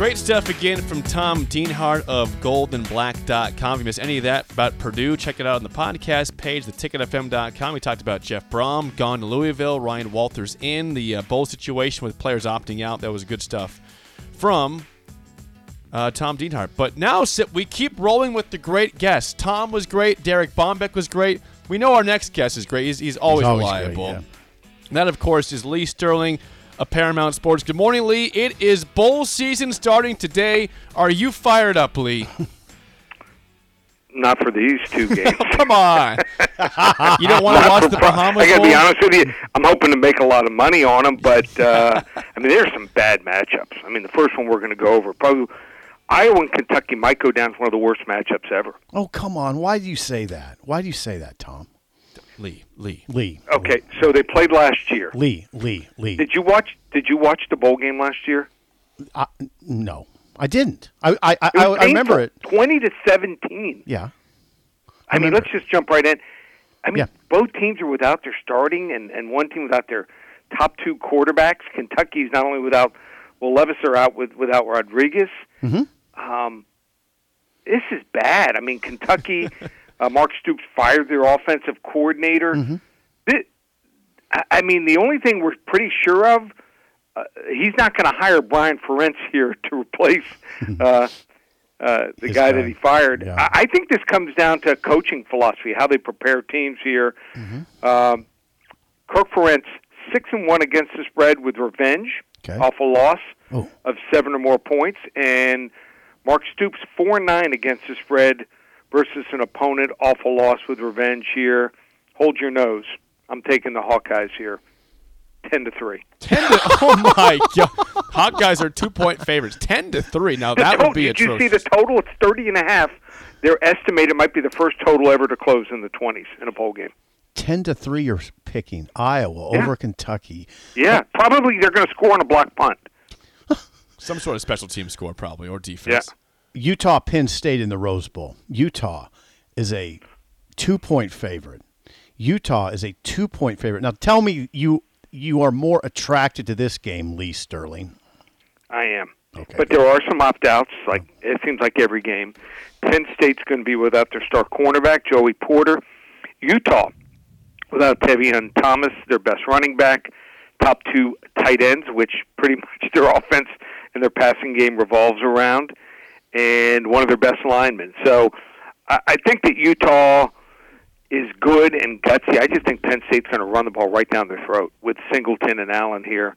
Great stuff again from Tom Dienhart of goldandblack.com. If you missed any of that about Purdue, check it out on the podcast page, theticketfm.com. We talked about Jeff Brohm, gone to Louisville, Ryan Walters in, the uh, bowl situation with players opting out. That was good stuff from uh, Tom Dienhart. But now Sip, we keep rolling with the great guests. Tom was great. Derek Bombeck was great. We know our next guest is great. He's, he's always, always great, reliable. yeah. And that, of course, is Lee Sterling of Paramount Sports. Good morning, Lee. It is bowl season starting today. Are you fired up, Lee? Not for these two games. Come on. you don't want to watch the pro- Bahamas I got to Bowl? be honest with you. I'm hoping to make a lot of money on them, but uh, I mean, there's some bad matchups. I mean, the first one we're going to go over probably Iowa and Kentucky might go down as one of the worst matchups ever. Oh, come on. Why do you say that? Why do you say that, Tom? Lee, Lee. Lee. Okay, so they played last year. Lee, Lee, Lee. Did you watch? Did you watch the bowl game last year? I, no, I didn't. I, I, I, I remember it. Twenty to seventeen. Yeah. I mean, let's just jump right in. I mean, Yeah. both teams are without their starting, and, and one team without their top two quarterbacks. Kentucky's not only without, well, Levis are out with without Rodriguez. Mhm. Um, this is bad. I mean, Kentucky, uh, Mark Stoops fired their offensive coordinator. Thi- I- I mean, the only thing we're pretty sure of, uh, he's not going to hire Brian Ferentz here to replace uh, uh, the His guy guy. that he fired. Yeah. I, I think this comes down to coaching philosophy, how they prepare teams here. Mm-hmm. Um, Kirk Ferentz six and one against the spread with revenge Okay. off a loss Oh. of seven or more points, and Mark Stoops four and nine against the spread versus an opponent off a loss with revenge here. Hold your nose. I'm taking the Hawkeyes here, ten to three. Ten to oh my god, Hawkeyes are two point favorites. Ten to three. Now that total- would be did you see the total? It's thirty and a half. They're estimated might be the first total ever to close in the twenties in a bowl game. 10 to 3 you're picking Iowa Yeah. over Kentucky. Yeah, probably they're going to score on a block punt. Some sort of special team score probably or defense. Utah Penn State in the Rose Bowl. Utah is a 2-point favorite. Utah is a 2-point favorite. Now tell me you you are more attracted to this game, Lee Sterling. I am. Okay. But there are some opt outs, like it seems like every game. Penn State's going to be without their star cornerback, Joey Porter. Utah, without Tavion Thomas, their best running back. Top two tight ends, which pretty much their offense and their passing game revolves around, and one of their best linemen. So I, I think that Utah is good and gutsy. I just think Penn State's going to run the ball right down their throat with Singleton and Allen here.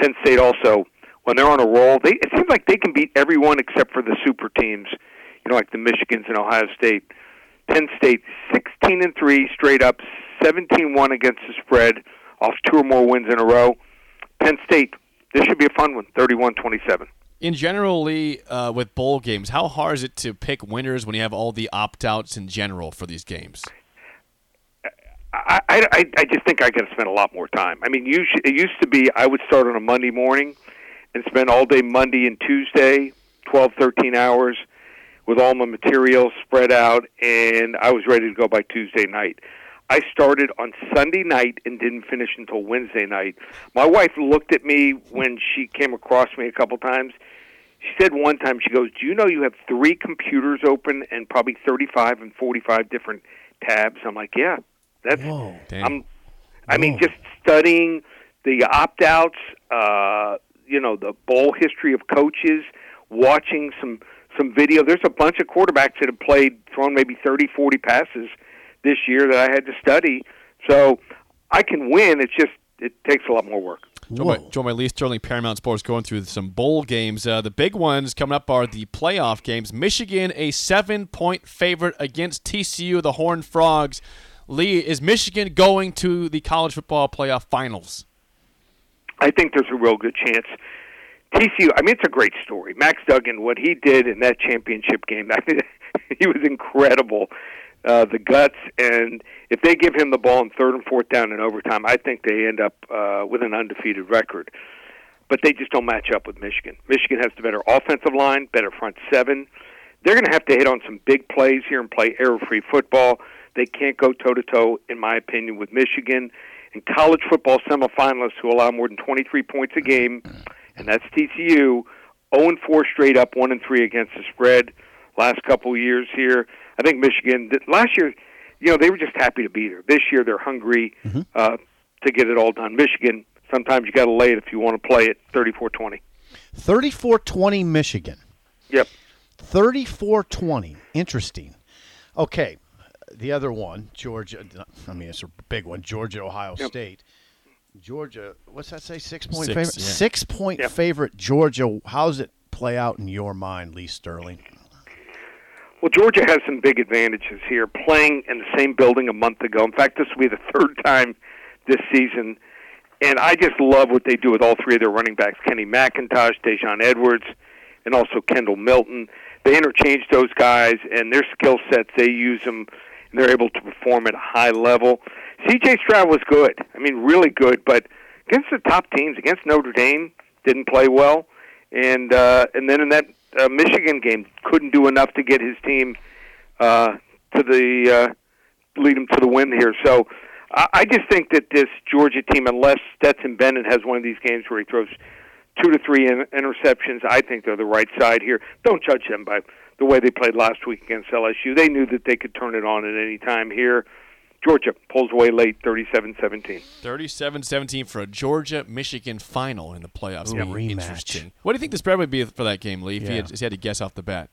Penn State also, when they're on a roll, they it seems like they can beat everyone except for the super teams, you know, like the Michigans and Ohio State. Penn State, sixteen and three straight up, 17-1 against the spread, off two or more wins in a row. Penn State, this should be a fun one, 31-27. In generally, uh, with bowl games, how hard is it to pick winners when you have all the opt outs in general for these games? I, I, I just think I got to spend a lot more time. I mean, usually, it used to be I would start on a Monday morning and spend all day Monday and Tuesday, 12, 13 hours with all my material spread out, and I was ready to go by Tuesday night. I started on Sunday night and didn't finish until Wednesday night. My wife looked at me when she came across me a couple times. She said one time, she goes, Do you know you have three computers open and probably 35 and 45 different tabs? I'm like, Yeah, that's. Whoa. Damn. I'm, I mean, just studying the opt outs, uh, you know, the bowl history of coaches, watching some some video. There's a bunch of quarterbacks that have played, thrown maybe 30, 40 passes this year that I had to study. So I can win. It's just it takes a lot more work. Join my, Whoa. join my Lee Sterling Paramount Sports going through some bowl games. Uh, the big ones coming up are the playoff games. Michigan, a seven point favorite against TCU, the Horned Frogs. Lee, is Michigan going to the college football playoff finals? I think there's a real good chance. TCU, I mean, it's a great story. Max Duggan, what he did in that championship game, I mean, he was incredible. Uh, the guts, and if they give him the ball in third and fourth down in overtime, I think they end up uh, with an undefeated record. But they just don't match up with Michigan. Michigan has the better offensive line, better front seven. They're going to have to hit on some big plays here and play error-free football. They can't go toe-to-toe, in my opinion, with Michigan. And college football semifinalists who allow more than 23 points a game, and that's TCU, 0 and 4 straight up, 1 and 3 against the spread. Last couple of years here, I think Michigan. Last year, you know, they were just happy to be there. This year, they're hungry uh, to get it all done. Michigan, sometimes you got to lay it if you want to play it 34-20. 34-20 Michigan. Yep. 34-20. Interesting. Okay. The other one, Georgia. I mean, it's a big one. Georgia, Ohio Yep. State. Georgia. What's that say? Six point Six, favorite. yeah. Six point Yep. favorite. Georgia. How's it play out in your mind, Lee Sterling? Well, Georgia has some big advantages here. Playing in the same building a month ago. In fact, this will be the third time this season. And I just love what they do with all three of their running backs Kenny McIntosh, Daijun Edwards, and also Kendall Milton. They interchange those guys, and their skill sets, they use them, and they're able to perform at a high level. CJ Stroud was good. I mean, really good, but against the top teams, against Notre Dame, didn't play well. And uh, and then in that uh, Michigan game, couldn't do enough to get his team uh, to the uh, lead him to the win here. So I, I just think that this Georgia team, unless Stetson Bennett has one of these games where he throws two to three in, interceptions, I think they're the right side here. Don't judge them by the way they played last week against LSU. They knew that they could turn it on at any time here. Georgia pulls away late, 37-17. 37-17 for a Georgia Michigan final in the playoffs. Ooh, It'll rematch. Interesting. What do you think the spread would be for that game, Lee? If, he had, if he had to guess off the bat,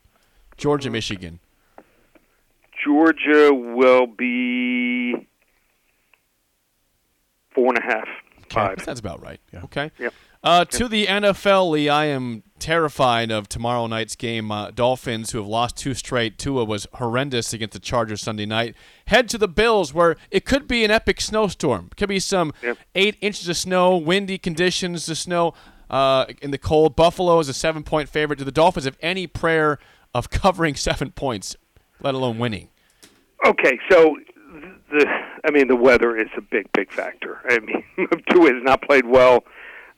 Georgia Michigan. Georgia will be four and a half, five. That's about right. Okay. Yep. Uh, to the NFL, Lee, I am terrified of tomorrow night's game. Uh, Dolphins, who have lost two straight. Tua was horrendous against the Chargers Sunday night. Head to the Bills, where it could be an epic snowstorm. Could be some Yep. eight inches of snow, windy conditions, the snow uh, in the cold. Buffalo is a seven-point favorite. Do the Dolphins have any prayer of covering seven points, let alone winning? Okay, so the I mean the weather is a big big factor. I mean Tua has not played well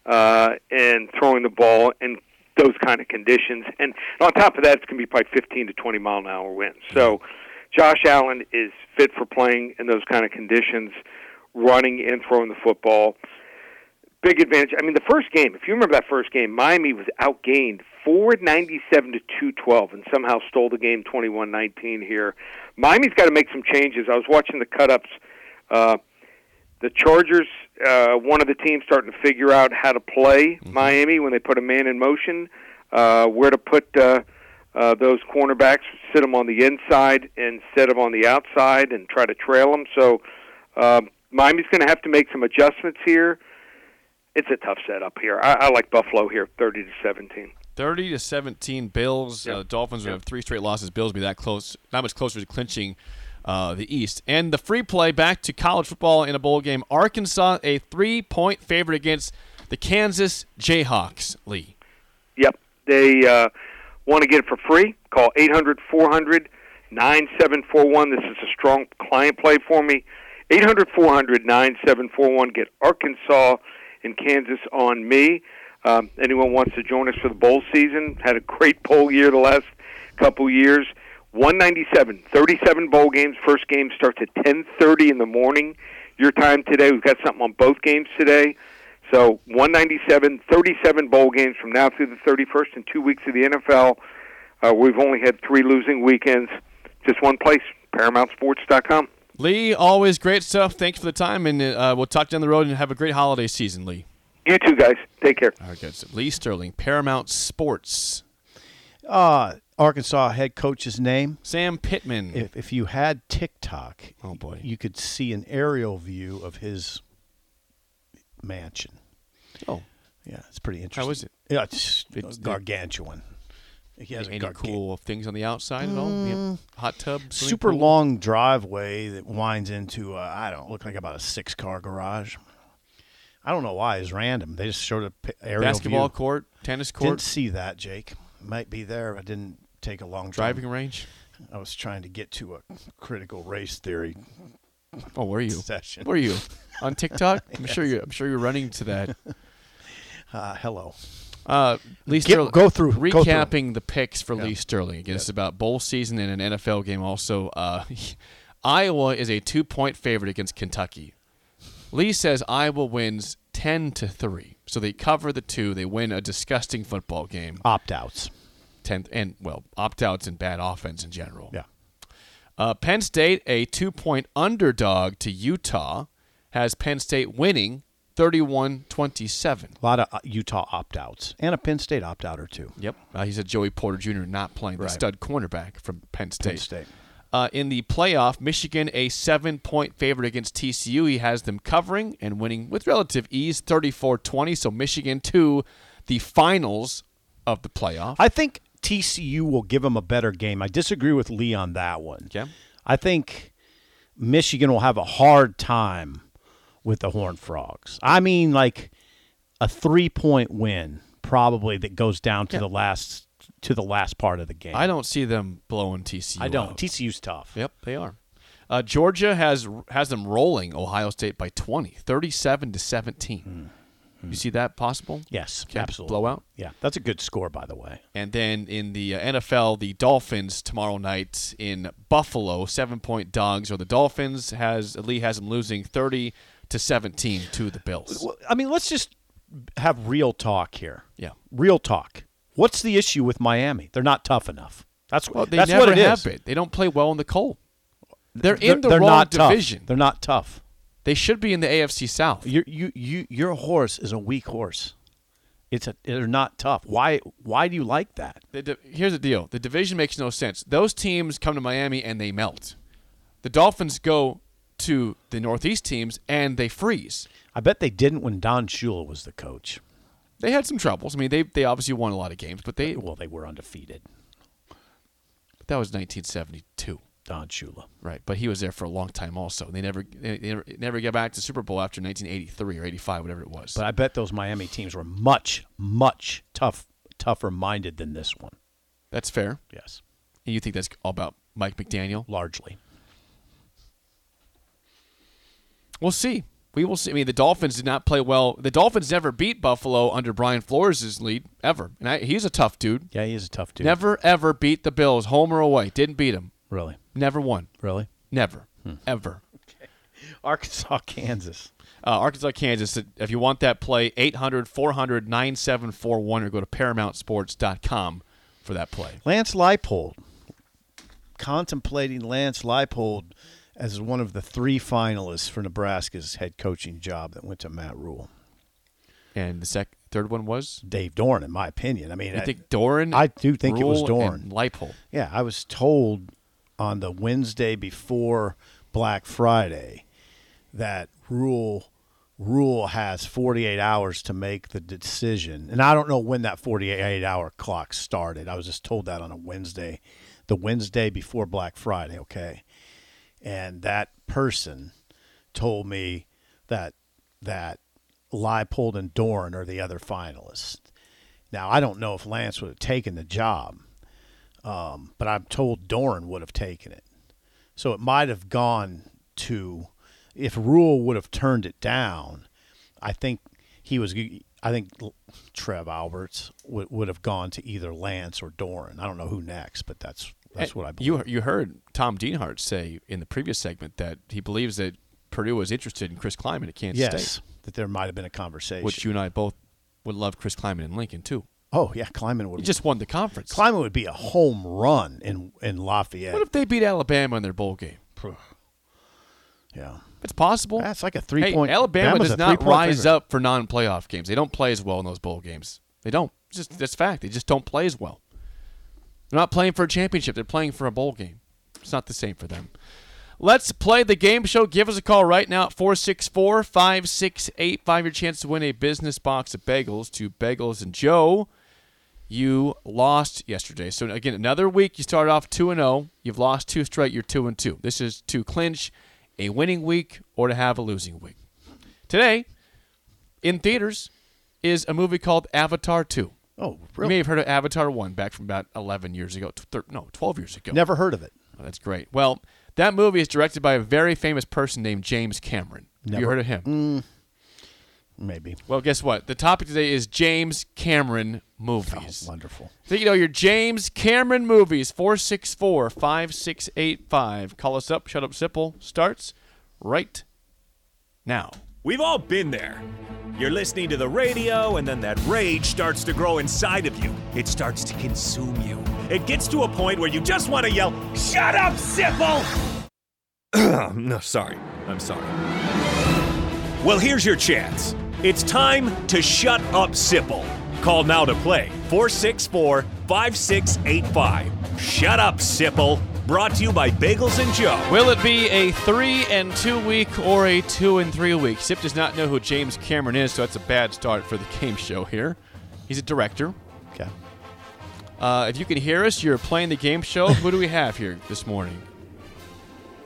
uh, in throwing the ball in those kind of conditions, and on top of that, it's going to be probably 15 to 20 mile an hour winds. So Josh Allen is fit for playing in those kind of conditions, running and throwing the football. Big advantage. I mean, the first game, if you remember that first game, Miami was outgained 497 to 212 and somehow stole the game 21-19 here. Miami's got to make some changes. I was watching the cut-ups. Uh, the Chargers, uh, one of the teams starting to figure out how to play Miami when they put a man in motion, uh, where to put uh, uh, those cornerbacks, sit them on the inside instead of on the outside, and try to trail them. So um, Miami's going to have to make some adjustments here. It's a tough setup here. I, I like Buffalo here, thirty to seventeen. 30 to 17 Bills. Yep. Uh, Dolphins Yep. have three straight losses. Bills be that close, not much closer to clinching uh, the East. And the free play back to college football in a bowl game. Arkansas, a three point favorite against the Kansas Jayhawks. Lee. Yep. They uh, want to get it for free. Call 800 400 9741. This is a strong client play for me. 800 400 9741. Get Arkansas and Kansas on me. Um, anyone wants to join us for the bowl season? Had a great bowl year the last couple years. 197, 37 bowl games. First game starts at 10:30 in the morning. Your time today. We've got something on both games today. So 197, 37 bowl games from now through the 31st and two weeks of the NFL. Uh, we've only had three losing weekends. Just one place, ParamountSports.com. Lee, always great stuff. Thanks for the time, and uh, we'll talk down the road and have a great holiday season, Lee. You too, guys. Take care. All right, good. So Lee Sterling, Paramount Sports. Uh, Arkansas head coach's name. Sam Pittman. If, if you had TikTok, Oh, boy. you could see an aerial view of his mansion. oh, Yeah, it's pretty interesting. How is it? Yeah, it's, It's- gargantuan. He has a any gargan- cool things on the outside at all? Yeah. Hot tub? super pool? long driveway that winds into uh, I don't look like about a six car garage. I don't know why it's random. They just showed a aerial basketball view. court, tennis court. Didn't see that, Jake. Might be there. I didn't take a long driving time. range. I was trying to get to a critical race theory Oh, where are you? Session. Where are you? On TikTok? I'm sure you. I'm sure you're running to that. Uh, hello. Uh, Lee Get- Sterling. go through- go through. recapping the picks for Lee Sterling. Again, it's about bowl season and an NFL game. Also, uh, Iowa is a two-point favorite against Kentucky. Lee says Iowa wins ten to three, so they cover the two. They win a disgusting football game. Opt outs. Tenth and well, opt-outs and bad offense in general. Yeah. Uh, Penn State, a two-point underdog to Utah, has Penn State winning 31-27. A lot of uh, Utah opt outs and a Penn State opt out or two. Yep. Uh, he said Joey Porter Jr. not playing, the Right. stud cornerback from Penn State. Penn State. Uh, in the playoff, Michigan a seven point favorite against TCU. He has them covering and winning with relative ease 34 20. So Michigan to the finals of the playoff. I think TCU will give them a better game. I disagree with Lee on that one. Okay. I think Michigan will have a hard time with the Horned Frogs. I mean, like a three point win, probably that goes down to the last to the last part of the game. I don't see them blowing TCU. I don't. out. TCU's tough. Yep, they are. Uh, Georgia has has them rolling Ohio State by 20, 37 to 17. You see that possible? Yes, Okay, absolutely. blowout? Yeah, that's a good score, by the way. And then in the uh, NFL, the Dolphins tomorrow night in Buffalo, seven point dogs. Or the Dolphins has Lee has them losing thirty to seventeen to the Bills. I mean, let's just have real talk here. Yeah. Real talk. What's the issue with Miami? They're not tough enough. That's Well, they that's never what it have is. been. They don't play well in the cold. They're in They're- the they're wrong not tough. division. They're not tough. They should be in the AFC South. Your you you your horse is a weak horse. It's a they're not tough. Why why do you like that? The di- here's the deal: the division makes no sense. Those teams come to Miami and they melt. The Dolphins go to the Northeast teams and they freeze. I bet they didn't when Don Shula was the coach. They had some troubles. I mean, they they obviously won a lot of games, but they Well, they were undefeated. that was 1972. Don Shula. Right, but he was there for a long time also. They never they never, never got back to Super Bowl after 1983 or 85, whatever it was. But I bet those Miami teams were much much tough tougher minded than this one. That's fair. Yes, And you think that's all about Mike McDaniel? largely. We'll see. We will see. I mean, the Dolphins did not play well. The Dolphins never beat Buffalo under Brian Flores' lead ever, and I, he's a tough dude. Yeah, he is a tough dude. Never ever beat the Bills, home or away. Didn't beat them. really, Never won. really. Never. Ever. Arkansas, Kansas. Uh, Arkansas, Kansas. If you want that play, 800 400 9741 or go to ParamountSports.com for that play. Lance Leipold. Contemplating Lance Leipold as one of the three finalists for Nebraska's head coaching job that went to Matt Rhule. And the sec- third one was? Dave Doeren, in my opinion. I mean, I I- think Doeren. I do think it was Rhule, Doeren. And Leipold. Yeah, I was told on the Wednesday before Black Friday that Rhule Rhule has 48 hours to make the decision. And I don't know when that 48 hour clock started. I was just told that on a Wednesday, the Wednesday before Black Friday, okay? And that person told me that that Leipold and Doeren are the other finalists. Now, I don't know if Lance would have taken the job um, but I'm told Doeren would have taken it. So it might have gone to, if Rhule would have turned it down, I think he was, I think Trev Alberts would, would have gone to either Lance or Doeren. I don't know who next, but that's that's what I believe. You you heard Tom Dienhart say in the previous segment that he believes that Purdue was interested in Chris Klieman at Kansas yes, State, that there might have been a conversation. which you and I both would love Chris Klieman in Lincoln too. Oh yeah, Klieman He would just won the conference. Klieman would be a home run in in Lafayette. What if they beat Alabama in their bowl game? yeah, It's possible. that's like a three hey, point. Alabama Bama's does not rise favorite. up for non-playoff games. They don't play as well in those bowl games. They don't. It's just that's fact. They just don't play as well. They're not playing for a championship. They're playing for a bowl game. It's not the same for them. Let's play the game show. Give us a call right now at 464 5685. Your chance to win a business box of bagels to Bagels and Joe. You lost yesterday. So, again, another week. You started off 2 and 0. You've lost two straight. You're 2 and 2. This is to clinch a winning week or to have a losing week. Today, in theaters, is a movie called Avatar 2. Oh, really? You may have heard of Avatar 1 back from about 11 years ago. Thir- no, 12 years ago. Never heard of it. Oh, that's great. Well, That movie is directed by a very famous person named James Cameron. Have You Never- heard of him? Mm. Maybe. Well, guess what? The topic today is James Cameron Oh, movies. wonderful. So you know your James Cameron movies 464-5685. Call us up. Shut up, Sipple starts right now. We've all been there. You're listening to the radio, and then that rage starts to grow inside of you. It starts to consume you. It gets to a point where you just want to yell, Shut up, Sipple! no, sorry. I'm sorry. Well, here's your chance. It's time to shut up, Sipple. Call now to play 464 5685. Shut up, Sipple. Brought to you by Bagels and Joe. Will it be a three and two week or a two and three week? Sip does not know who James Cameron is, so that's a bad start for the game show here. He's a director. Okay. Uh, if you can hear us, you're playing the game show. Who do we have here this morning?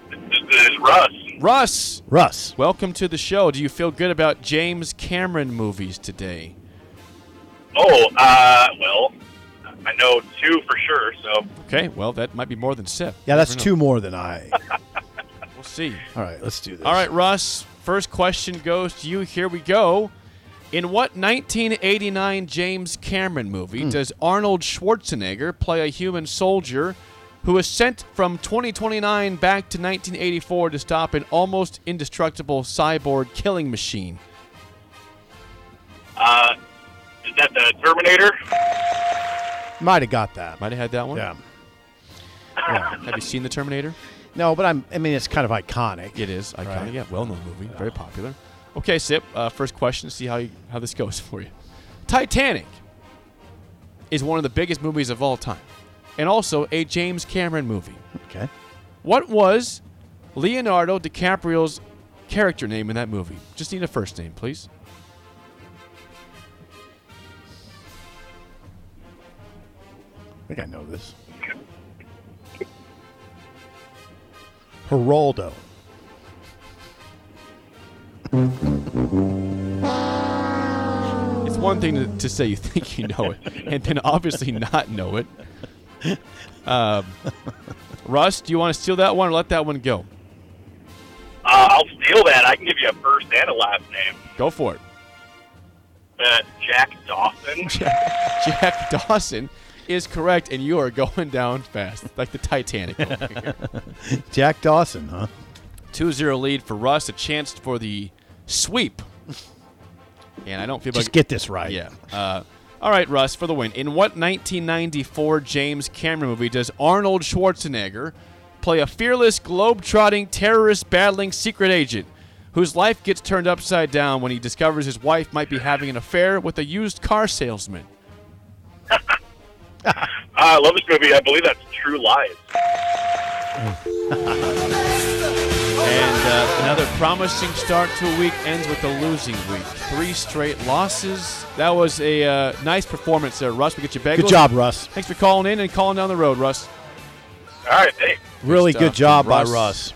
This is Russ. Russ, Russ. welcome to the show. Do you feel good about James Cameron movies today? Oh, uh, well, I know two for sure, so Okay, well, that might be more than Sip. Yeah, that's two more than I. We'll see. All right, let's do this. All right, Russ, first question goes to you. Here we go. In what 1989 James Cameron movie does Arnold Schwarzenegger play a human soldier who is sent from 2029 back to 1984 to stop an almost indestructible cyborg killing machine? uh, is that the Terminator? Might have got that. Might have had that one. Yeah. Have you seen The Terminator? No, but I'm. I mean, it's kind of iconic. It is iconic. Right. Yeah, well-known movie, very popular. Okay, Sip. Uh, first question. See how you, how this goes for you. Titanic is one of the biggest movies of all time, and also a James Cameron movie. Okay. What was Leonardo DiCaprio's character name in that movie? Just need a first name, please. I think I know this. Geraldo. It's one thing to, to say you think you know it, and then obviously not know it. Um, Russ, do you want to steal that one or let that one go? Uh, I'll steal that. I can give you a first and a last name. Go for it. Uh, Jack Dawson. Jack Dawson is correct, and you are going down fast, like the Titanic. over here. Jack Dawson, huh? 2-0 lead for Russ, a chance for the sweep. And I don't feel like. Just like get this right. Yeah. Uh, all right, Russ, for the win. In what 1994 James Cameron movie does Arnold Schwarzenegger play a fearless, globe-trotting, terrorist battling secret agent whose life gets turned upside down when he discovers his wife might be having an affair with a used car salesman? Uh, I love this movie. I believe that's True Lies. And another promising start to a week ends with a losing week. Three straight losses. That was a uh, nice performance there, Russ. We get you bagels. Good job, Russ. Thanks for calling in and calling down the road, Russ. All right, hey. Really stuff good from job by Russ. Russ.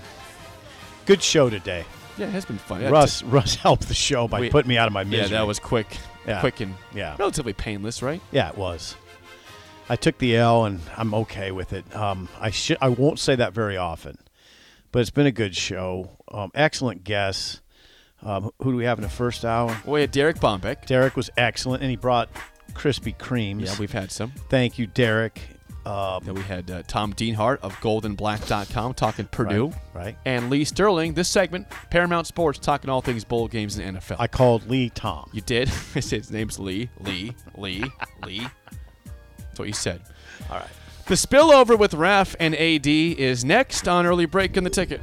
Good show today. Yeah, it has been fun. Yeah, Russ Russ helped the show by We- putting me out of my misery. Yeah, that was quick. Yeah. Quick and Yeah. relatively painless, right? Yeah, it was. I took the L and I'm okay with it. Um, I should I won't say that very often, but it's been a good show. Um, excellent guests. Um, who do we have in the first hour? We had Derek Bombeck. Derek was excellent, and he brought Krispy Kremes. Yeah, we've had some. Thank you, Derek. Um, Then we had uh, Tom Dienhart of GoldenBlack.com talking Purdue. right. And Lee Sterling, this segment, Paramount Sports, talking all things bowl games and NFL. I called Lee Tom. you did? I said his name's Lee. Lee. Lee. Lee. That's what you said. All right. The spillover with Raf and AD is next on Early Break in the Ticket.